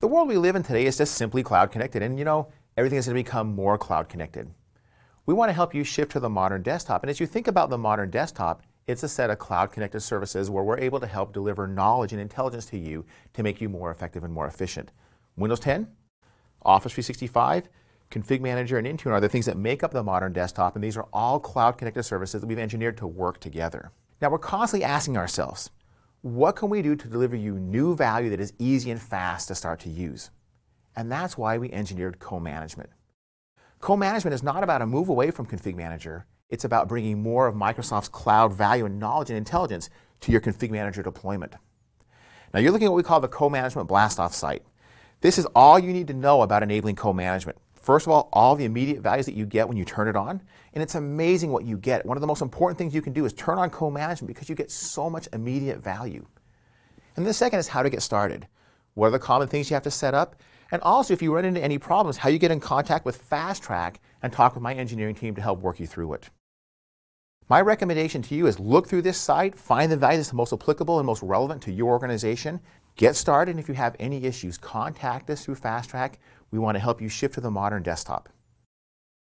The world we live in today is just simply cloud connected, and you know, everything is going to become more cloud connected. We want to help you shift to the modern desktop, and as you think about the modern desktop, it's a set of cloud connected services where we're able to help deliver knowledge and intelligence to you to make you more effective and more efficient. Windows 10, Office 365, Config Manager, and Intune are the things that make up the modern desktop, and these are all cloud connected services that we've engineered to work together. Now, we're constantly asking ourselves, what can we do to deliver you new value that is easy and fast to start to use? And that's why we engineered co-management. Co-management is not about a move away from Config Manager. It's about bringing more of Microsoft's cloud value and knowledge and intelligence to your Config Manager deployment. Now you're looking at what we call the co-management blast-off site. This is all you need to know about enabling co-management. First of all, all the immediate values that you get when you turn it on, and it's amazing what you get. One of the most important things you can do is turn on co-management because you get so much immediate value. And the second is how to get started. What are the common things you have to set up? And also, if you run into any problems, how you get in contact with Fast Track and talk with my engineering team to help work you through it. My recommendation to you is look through this site, find the value that's most applicable and most relevant to your organization, get started, and if you have any issues, contact us through Fast Track. We want to help you shift to the modern desktop.